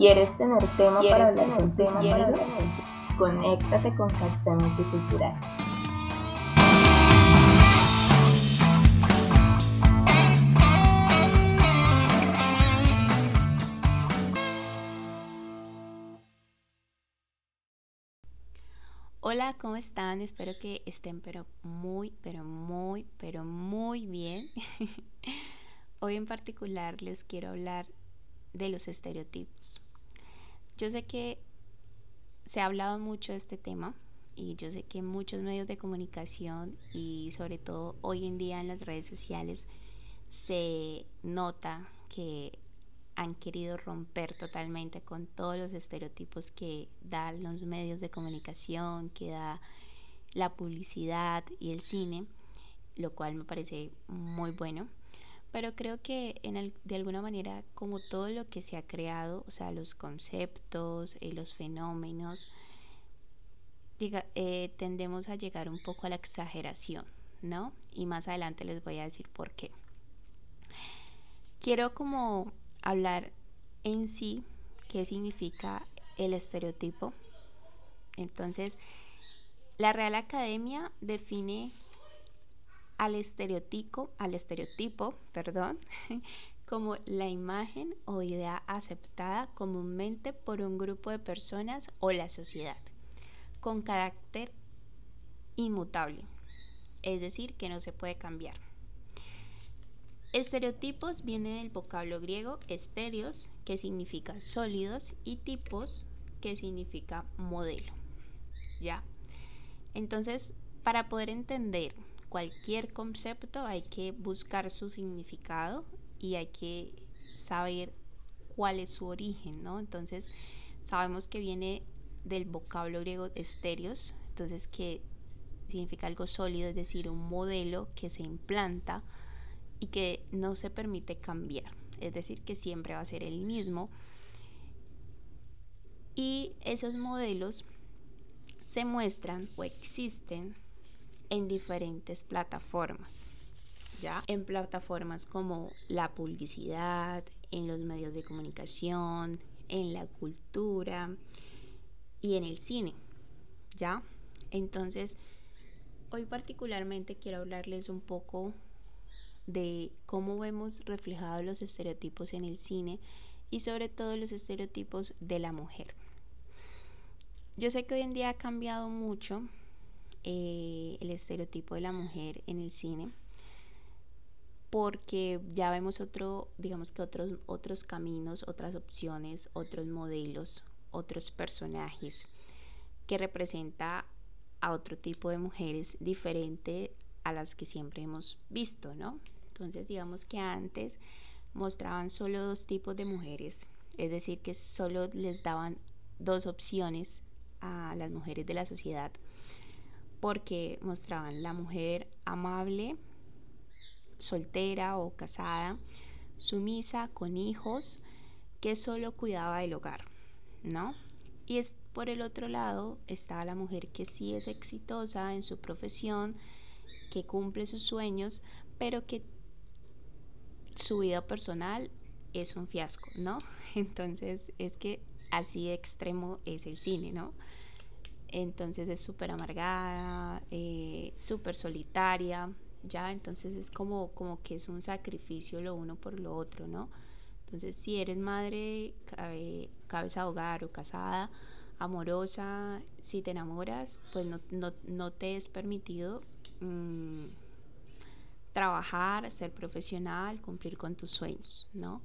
¿Quieres tener tema para hablar con tus amigos? Conéctate con Café Multicultural. Hola, ¿cómo están? Espero que estén pero muy, pero muy, pero muy bien. Hoy en particular les quiero hablar de los estereotipos. Yo sé que se ha hablado mucho de este tema y yo sé que muchos medios de comunicación y sobre todo hoy en día en las redes sociales se nota que han querido romper totalmente con todos los estereotipos que dan los medios de comunicación, que da la publicidad y el cine, lo cual me parece muy bueno. Pero creo que en de alguna manera, como todo lo que se ha creado, o sea, los conceptos, eh, los fenómenos, eh, tendemos a llegar un poco a la exageración, ¿no? Y más adelante les voy a decir por qué. Quiero como hablar en sí qué significa el estereotipo. Entonces, la Real Academia define al estereotipo, al estereotipo, perdón, como la imagen o idea aceptada comúnmente por un grupo de personas o la sociedad, con carácter inmutable, es decir, que no se puede cambiar. Estereotipos viene del vocablo griego estéreos, que significa sólidos, y tipos, que significa modelo. ¿Ya? Entonces, para poder entender cualquier concepto hay que buscar su significado y hay que saber cuál es su origen, ¿no? Entonces, sabemos que viene del vocablo griego estéreos, entonces que significa algo sólido, es decir, un modelo que se implanta y que no se permite cambiar, es decir, que siempre va a ser el mismo. Y esos modelos se muestran o existen en diferentes plataformas. ¿Ya? En plataformas como la publicidad, en los medios de comunicación, en la cultura y en el cine. ¿Ya? Entonces, hoy particularmente quiero hablarles un poco de cómo vemos reflejados los estereotipos en el cine y sobre todo los estereotipos de la mujer. Yo sé que hoy en día ha cambiado mucho eh, el estereotipo de la mujer en el cine porque ya vemos otro, digamos que otros, otros caminos, otras opciones, otros modelos, otros personajes que representa a otro tipo de mujeres diferente a las que siempre hemos visto, ¿no? Entonces digamos que antes mostraban solo dos tipos de mujeres, es decir, que solo les daban dos opciones a las mujeres de la sociedad porque mostraban la mujer amable, soltera o casada, sumisa, con hijos, que solo cuidaba del hogar, ¿no? Y es, por el otro lado está la mujer que sí es exitosa en su profesión, que cumple sus sueños, pero que su vida personal es un fiasco, ¿no? Entonces es que así de extremo es el cine, ¿no? Entonces es súper amargada, eh, súper solitaria, ya, entonces es como, como que es un sacrificio lo uno por lo otro, ¿no? Entonces si eres madre, cabeza de hogar o casada, amorosa, si te enamoras, pues no, te es permitido mm, trabajar, ser profesional, cumplir con tus sueños, ¿no?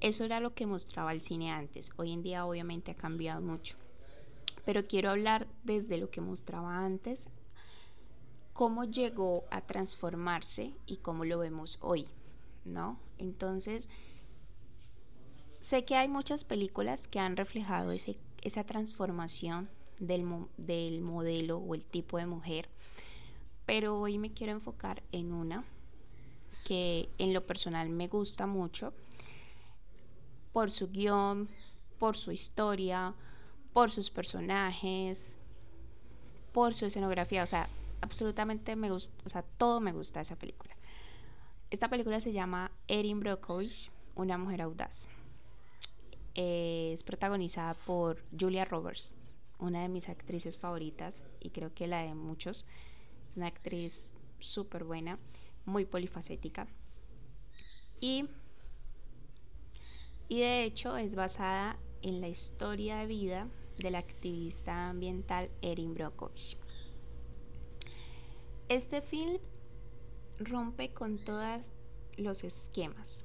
Eso era lo que mostraba el cine antes. Hoy en día obviamente ha cambiado mucho pero quiero hablar desde lo que mostraba antes, cómo llegó a transformarse y cómo lo vemos hoy, ¿no? Entonces, sé que hay muchas películas que han reflejado ese, esa transformación del, del modelo o el tipo de mujer, pero hoy me quiero enfocar en una que en lo personal me gusta mucho por su guion, por su historia, por sus personajes, por su escenografía, o sea, absolutamente me gusta, o sea, todo me gusta esa película. Esta película se llama Erin Brockovich, una mujer audaz. es protagonizada por Julia Roberts, una de mis actrices favoritas y creo que la de muchos. Es una actriz súper buena, muy polifacética. Y, y de hecho es basada en la historia de vida del activista ambiental Erin Brockovich. Este film rompe con todos los esquemas.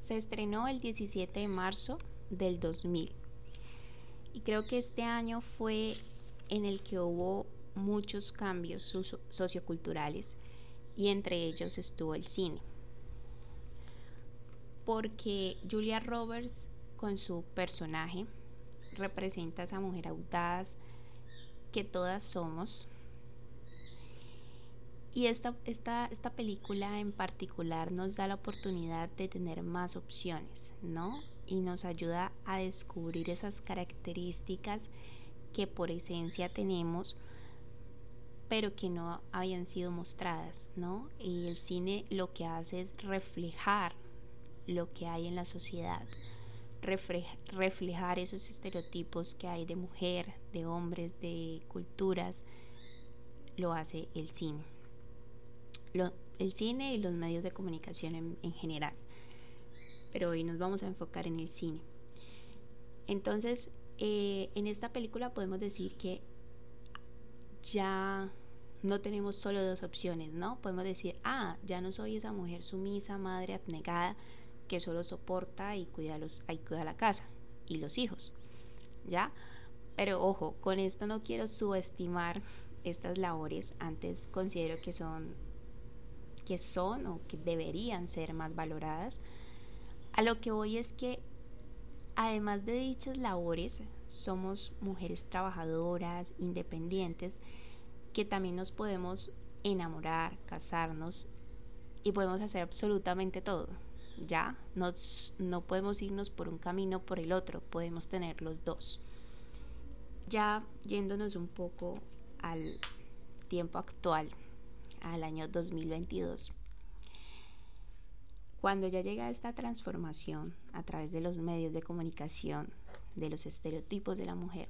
Se estrenó el 17 de marzo del 2000 y creo que este año fue en el que hubo muchos cambios socioculturales y entre ellos estuvo el cine. Porque Julia Roberts con su personaje representa a esa mujer audaz que todas somos. Y esta, esta, esta película en particular nos da la oportunidad de tener más opciones, ¿no? Y nos ayuda a descubrir esas características que por esencia tenemos, pero que no habían sido mostradas, ¿no? Y el cine lo que hace es reflejar lo que hay en la sociedad reflejar esos estereotipos que hay de mujer, de hombres, de culturas, lo hace el cine. el cine y los medios de comunicación en, general. Pero hoy nos vamos a enfocar en el cine. Entonces, eh, en esta película podemos decir que ya no tenemos solo dos opciones, ¿no? Podemos decir, ah, ya no soy esa mujer sumisa, madre abnegada, que solo soporta y cuida, los, y cuida la casa y los hijos. ¿Ya? Pero ojo, con esto no quiero subestimar estas labores, antes considero que son que son o que deberían ser más valoradas. A lo que voy es que además de dichas labores, somos mujeres trabajadoras, independientes, que también nos podemos enamorar, casarnos y podemos hacer absolutamente todo ya no podemos irnos por un camino por el otro, podemos tener los dos. Ya yéndonos un poco al tiempo actual, al año 2022. Cuando ya llega esta transformación a través de los medios de comunicación, de los estereotipos de la mujer,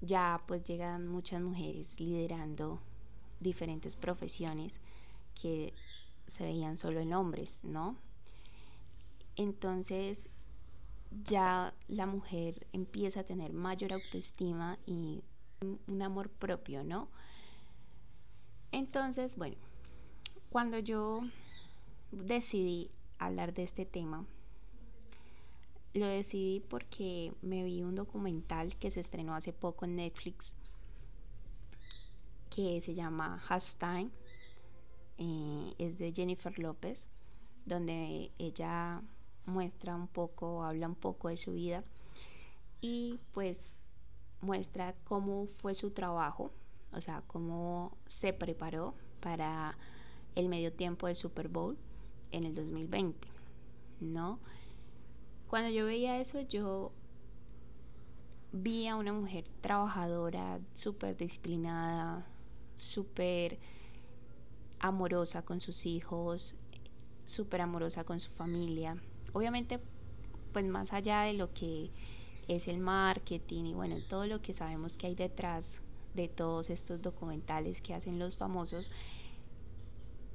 ya pues llegan muchas mujeres liderando diferentes profesiones que se veían solo en hombres, ¿no? Entonces ya la mujer empieza a tener mayor autoestima y un amor propio, ¿no? Entonces, bueno, cuando yo decidí hablar de este tema, lo decidí porque me vi un documental que se estrenó hace poco en Netflix que se llama Halftime, eh, es de Jennifer López, donde ella muestra un poco, habla un poco de su vida y pues muestra cómo fue su trabajo, o sea, cómo se preparó para el medio tiempo del Super Bowl en el 2020, ¿no? Cuando yo veía eso, yo vi a una mujer trabajadora, súper disciplinada, súper amorosa con sus hijos, súper amorosa con su familia, obviamente, pues más allá de lo que es el marketing y bueno, todo lo que sabemos que hay detrás de todos estos documentales que hacen los famosos,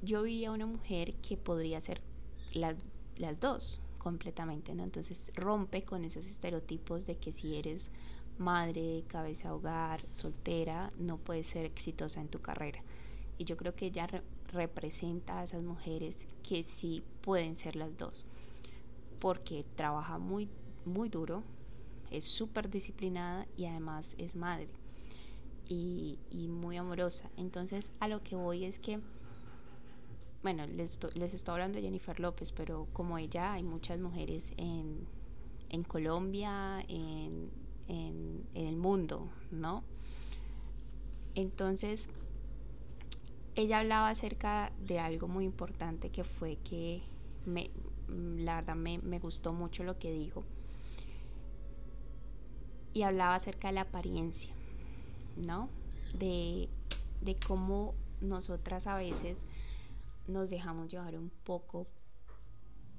yo vi a una mujer que podría ser las, las dos completamente, ¿no? Entonces rompe con esos estereotipos de que si eres madre, cabeza hogar, soltera, no puedes ser exitosa en tu carrera. Y yo creo que ella representa a esas mujeres que sí pueden ser las dos porque trabaja muy, muy duro, es súper disciplinada y además es madre y, muy amorosa. Entonces a lo que voy es que, bueno, les, les estoy hablando de Jennifer López, pero como ella hay muchas mujeres en, en Colombia, en, en, el mundo, ¿no? Entonces, ella hablaba acerca de algo muy importante que fue que me, la verdad me, gustó mucho lo que dijo. Y hablaba acerca de la apariencia, ¿no? De, de cómo nosotras a veces nos dejamos llevar un poco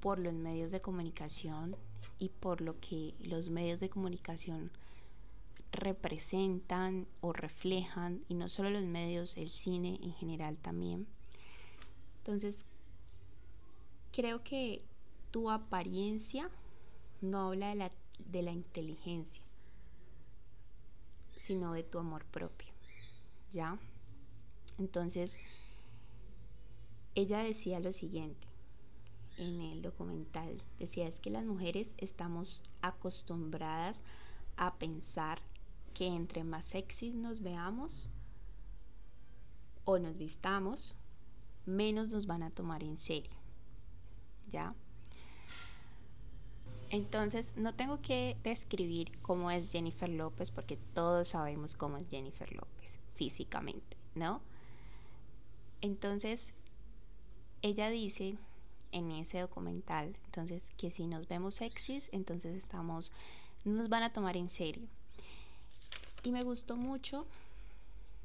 por los medios de comunicación y por lo que los medios de comunicación representan o reflejan, y no solo los medios, el cine en general también. Entonces, creo que tu apariencia no habla de la, de la inteligencia, sino de tu amor propio, ¿ya? Entonces, ella decía lo siguiente en el documental, decía es que las mujeres estamos acostumbradas a pensar que entre más sexys nos veamos o nos vistamos, menos nos van a tomar en serio. ¿Ya? Entonces, no tengo que describir cómo es Jennifer López porque todos sabemos cómo es Jennifer López físicamente, ¿no? Entonces, ella dice en ese documental, entonces, que si nos vemos sexys, entonces estamos, no nos van a tomar en serio. Y me gustó mucho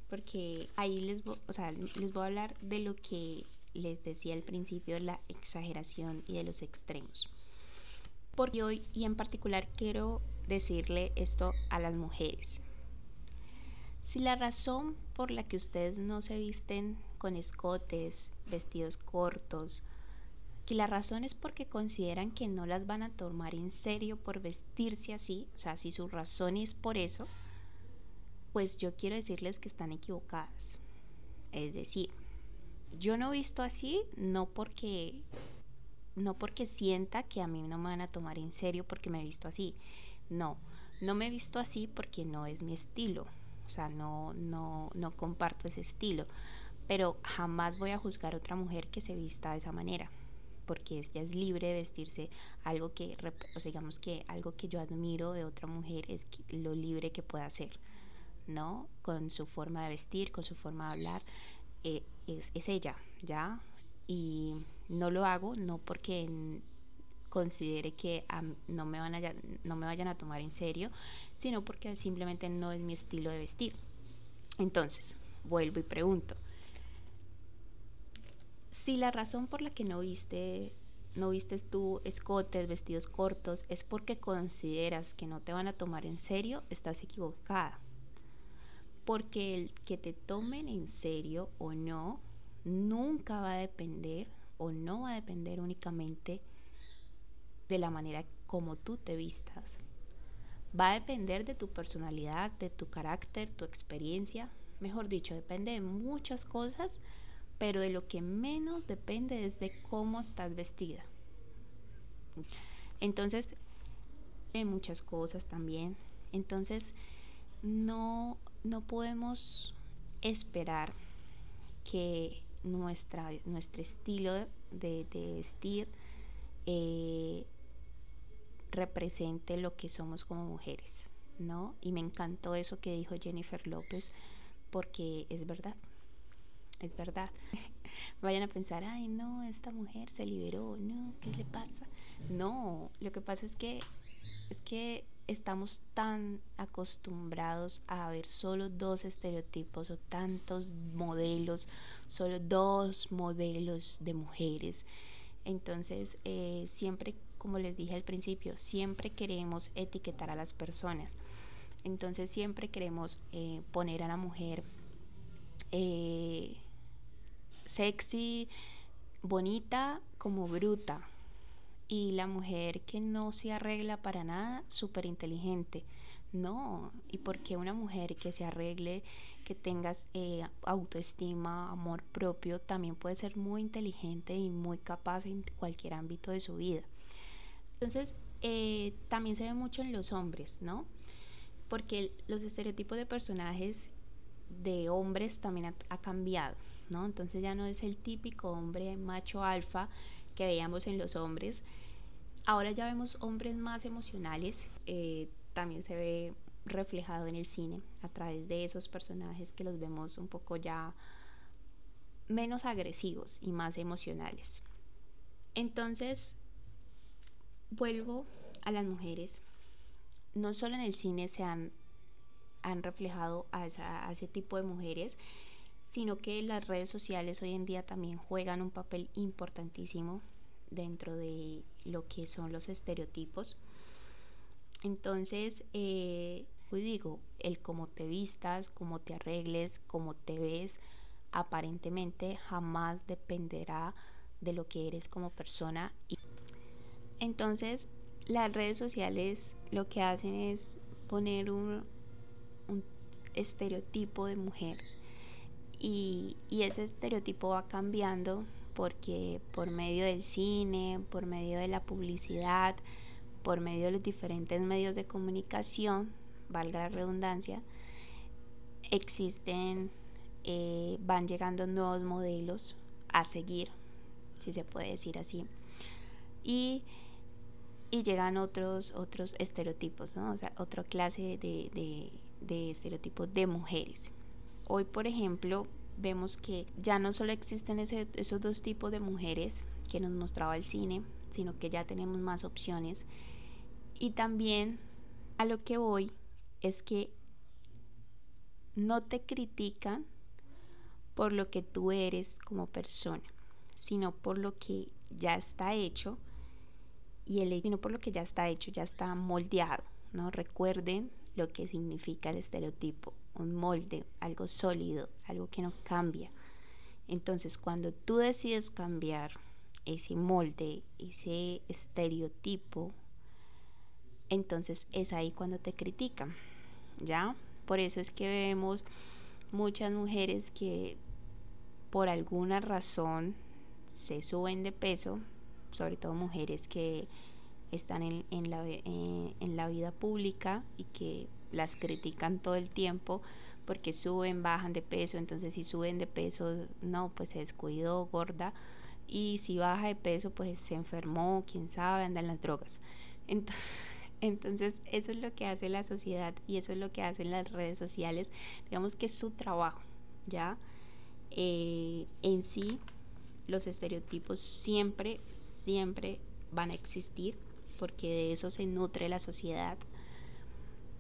porque ahí les, o sea, les voy a hablar de lo que les decía al principio, la exageración y de los extremos. Porque hoy y en particular quiero decirle esto a las mujeres. Si la razón por la que ustedes no se visten con escotes, vestidos cortos, que la razón es porque consideran que no las van a tomar en serio por vestirse así, o sea, si su razón es por eso, pues yo quiero decirles que están equivocadas. Es decir, yo no visto así no porque no porque sienta que a mí no me van a tomar en serio porque me he visto así. No, no me he visto así porque no es mi estilo. O sea, no, no, no comparto ese estilo. Pero jamás voy a juzgar a otra mujer que se vista de esa manera. Porque ella es libre de vestirse algo que, o sea, digamos que algo que yo admiro de otra mujer es lo libre que pueda ser, ¿no? Con su forma de vestir, con su forma de hablar. Eh, es, es ella, ¿ya? Y no lo hago no porque considere que no, me van a, no me vayan a tomar en serio, sino porque simplemente no es mi estilo de vestir. Entonces, vuelvo y pregunto, si la razón por la que no viste no vistes tú escotes, vestidos cortos, es porque consideras que no te van a tomar en serio, estás equivocada. Porque el que te tomen en serio o no, nunca va a depender o no va a depender únicamente de la manera como tú te vistas. Va a depender de tu personalidad, de tu carácter, tu experiencia. Mejor dicho, depende de muchas cosas, pero de lo que menos depende es de cómo estás vestida. Entonces, hay muchas cosas también. Entonces, no, no podemos esperar que nuestra, nuestro estilo de, vestir eh, represente lo que somos como mujeres, ¿no? Y me encantó eso que dijo Jennifer López porque es verdad, es verdad. Vayan a pensar, ay, no, esta mujer se liberó, no, ¿qué le pasa? No, lo que pasa es que, es que estamos tan acostumbrados a ver solo dos estereotipos o tantos modelos, solo dos modelos de mujeres. Entonces, eh, siempre, como les dije al principio, siempre queremos etiquetar a las personas. Entonces, siempre queremos eh, poner a la mujer eh, sexy, bonita, como bruta y la mujer que no se arregla para nada, súper inteligente. No, y porque una mujer que se arregle, que tengas eh, autoestima, amor propio, también puede ser muy inteligente y muy capaz en cualquier ámbito de su vida. Entonces, eh, también se ve mucho en los hombres, ¿no? Porque los estereotipos de personajes de hombres también ha, ha cambiado, ¿no? Entonces ya no es el típico hombre macho alfa que veíamos en los hombres. Ahora ya vemos hombres más emocionales, eh, también se ve reflejado en el cine a través de esos personajes que los vemos un poco ya menos agresivos y más emocionales. Entonces, vuelvo a las mujeres. No solo en el cine se han, han reflejado a, a ese tipo de mujeres, sino que las redes sociales hoy en día también juegan un papel importantísimo dentro de lo que son los estereotipos. Entonces, eh, pues digo, el cómo te vistas, cómo te arregles, cómo te ves, aparentemente jamás dependerá de lo que eres como persona. Entonces, las redes sociales lo que hacen es poner un, estereotipo de mujer y, y, ese estereotipo va cambiando porque por medio del cine, por medio de la publicidad, por medio de los diferentes medios de comunicación, valga la redundancia, existen, eh, van llegando nuevos modelos a seguir, si se puede decir así. Y, llegan otros, otros estereotipos, ¿no? o sea, otra clase de, de estereotipos de mujeres. Hoy, por ejemplo, vemos que ya no solo existen esos dos tipos de mujeres que nos mostraba el cine, sino que ya tenemos más opciones y también a lo que voy es que no te critican por lo que tú eres como persona, sino por lo que ya está hecho y el sino por lo que ya está hecho, ya está moldeado, ¿no? Recuerden lo que significa el estereotipo, un molde, algo sólido, algo que no cambia. Entonces, cuando tú decides cambiar ese molde, ese estereotipo, entonces es ahí cuando te critican, ¿ya? Por eso es que vemos muchas mujeres que por alguna razón se suben de peso, sobre todo mujeres que están en, la, eh, en la vida pública y que las critican todo el tiempo porque suben, bajan de peso, entonces si suben de peso, no, pues se descuidó, gorda, y si baja de peso, pues se enfermó, quién sabe, anda en las drogas. Entonces, entonces, eso es lo que hace la sociedad y eso es lo que hacen las redes sociales. Digamos que es su trabajo, ¿ya? Eh, en sí, los estereotipos siempre, siempre van a existir porque de eso se nutre la sociedad.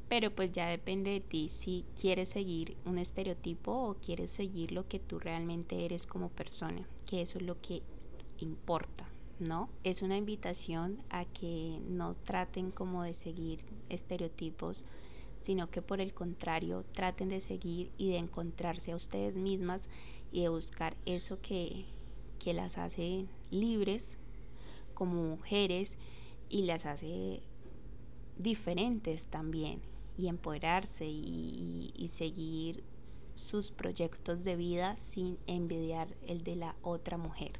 Pero pues ya depende de ti si quieres seguir un estereotipo o quieres seguir lo que tú realmente eres como persona, que eso es lo que importa. ¿no? Es una invitación a que no traten como de seguir estereotipos, sino que por el contrario traten de seguir y de encontrarse a ustedes mismas y de buscar eso que, las hace libres como mujeres y las hace diferentes también y empoderarse y, seguir sus proyectos de vida sin envidiar el de la otra mujer.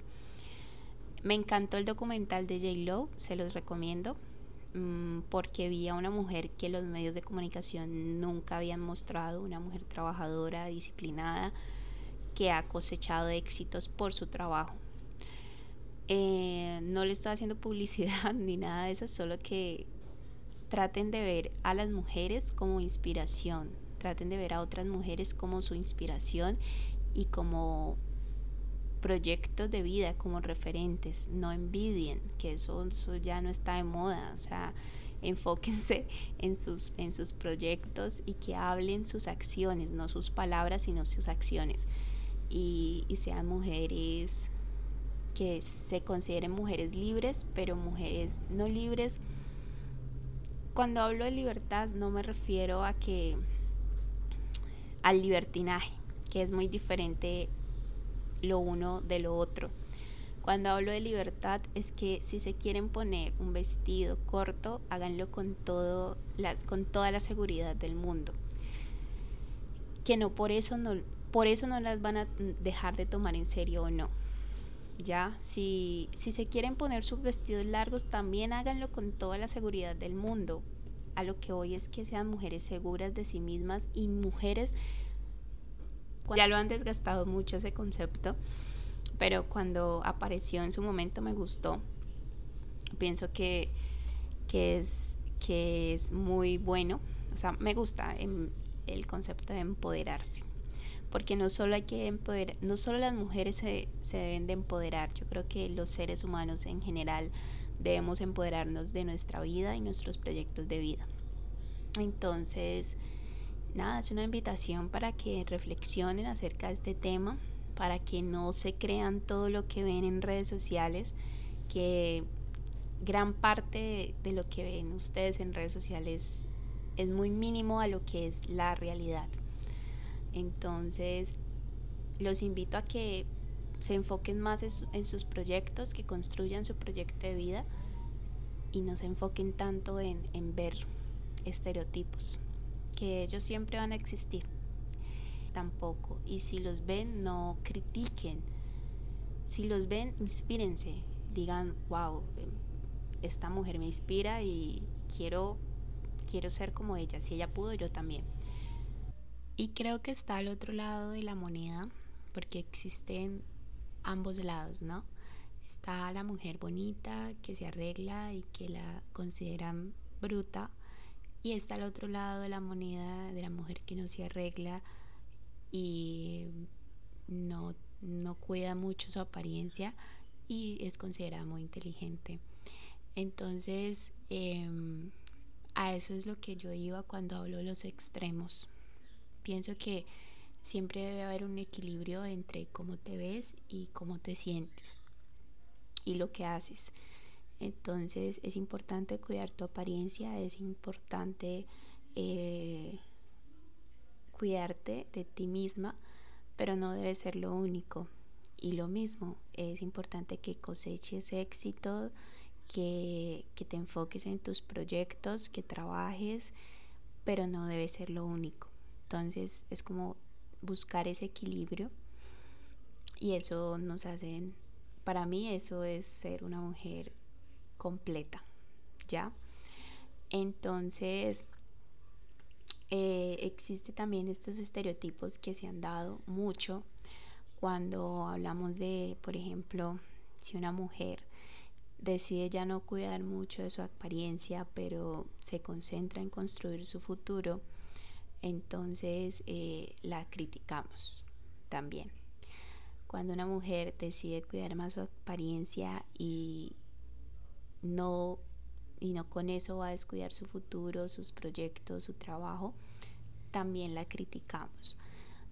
Me encantó el documental de J. Lo, se los recomiendo, mm, porque vi a una mujer que los medios de comunicación nunca habían mostrado, una mujer trabajadora, disciplinada, que ha cosechado éxitos por su trabajo. Eh, no le estoy haciendo publicidad ni nada de eso, solo que traten de ver a las mujeres como inspiración, traten de ver a otras mujeres como su inspiración y como proyectos de vida como referentes, no envidien, que eso, ya no está de moda, o sea, enfóquense en sus, en sus proyectos y que hablen sus acciones, no sus palabras, sino sus acciones. Y, y sean mujeres que se consideren mujeres libres, pero mujeres no libres. Cuando hablo de libertad no me refiero a que al libertinaje, que es muy diferente lo uno de lo otro. Cuando hablo de libertad es que si se quieren poner un vestido corto, háganlo con, todo con toda la seguridad del mundo. Que no por eso no, por eso no las van a dejar de tomar en serio o no. Ya, si, si se quieren poner sus vestidos largos, también háganlo con toda la seguridad del mundo. A lo que hoy es que sean mujeres seguras de sí mismas y mujeres ya lo han desgastado mucho ese concepto, pero cuando apareció en su momento me gustó. Pienso que, es, que es muy bueno, o sea, me gusta el concepto de empoderarse porque no solo hay que empoderar, no solo las mujeres se, se, deben de empoderar, yo creo que los seres humanos en general debemos empoderarnos de nuestra vida y nuestros proyectos de vida. Entonces, nada, es una invitación para que reflexionen acerca de este tema, para que no se crean todo lo que ven en redes sociales, que gran parte de, lo que ven ustedes en redes sociales es muy mínimo a lo que es la realidad. Entonces, los invito a que se enfoquen más en, sus proyectos, que construyan su proyecto de vida y no se enfoquen tanto en, ver estereotipos, que ellos siempre van a existir. Tampoco. Y si los ven, no critiquen. Si los ven, inspírense. Digan, wow, esta mujer me inspira y quiero, quiero ser como ella. Si ella pudo, yo también. Y creo que está al otro lado de la moneda, porque existen ambos lados, ¿no? Está la mujer bonita que se arregla y que la consideran bruta, y está al otro lado de la moneda de la mujer que no se arregla y no, no cuida mucho su apariencia y es considerada muy inteligente. Entonces, em, a eso es lo que yo iba cuando hablo de los extremos. Pienso que siempre debe haber un equilibrio entre cómo te ves y cómo te sientes y lo que haces. Entonces es importante cuidar tu apariencia, es importante eh, cuidarte de ti misma, pero no debe ser lo único. Y lo mismo, es importante que coseches éxito, que, te enfoques en tus proyectos, que trabajes, pero no debe ser lo único. Entonces es como buscar ese equilibrio y eso nos hace, para mí eso es ser una mujer completa, ¿ya? Entonces, eh, existe también estos estereotipos que se han dado mucho cuando hablamos de, por ejemplo, si una mujer decide ya no cuidar mucho de su apariencia, pero se concentra en construir su futuro, entonces eh, la criticamos también. Cuando una mujer decide cuidar más su apariencia y no y no con eso va a descuidar su futuro, sus proyectos, su trabajo, también la criticamos.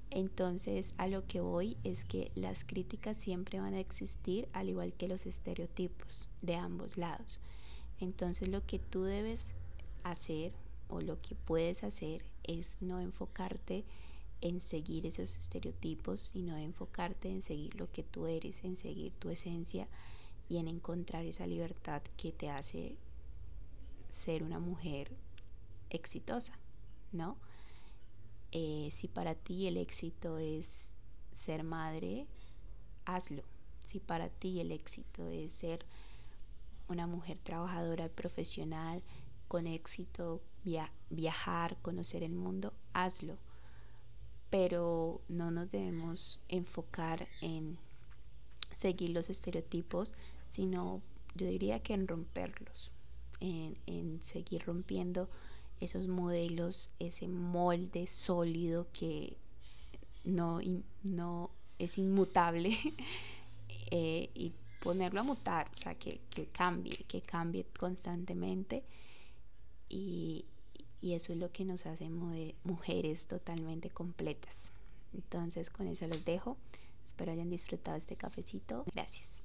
Entonces a lo que voy es que las críticas siempre van a existir al igual que los estereotipos de ambos lados. Entonces lo que tú debes hacer o lo que puedes hacer es no enfocarte en seguir esos estereotipos, sino enfocarte en seguir lo que tú eres, en seguir tu esencia y en encontrar esa libertad que te hace ser una mujer exitosa, ¿no? Eh, si para ti el éxito es ser madre, hazlo. Si para ti el éxito es ser una mujer trabajadora, profesional, con éxito, viajar, conocer el mundo, hazlo. Pero no nos debemos enfocar en seguir los estereotipos, sino yo diría que en romperlos, en, seguir rompiendo esos modelos, ese molde sólido que no, no es inmutable eh, y ponerlo a mutar, o sea, que, que, cambie, que cambie constantemente y, y eso es lo que nos hace mujeres totalmente completas. Entonces con eso los dejo. Espero hayan disfrutado este cafecito. Gracias.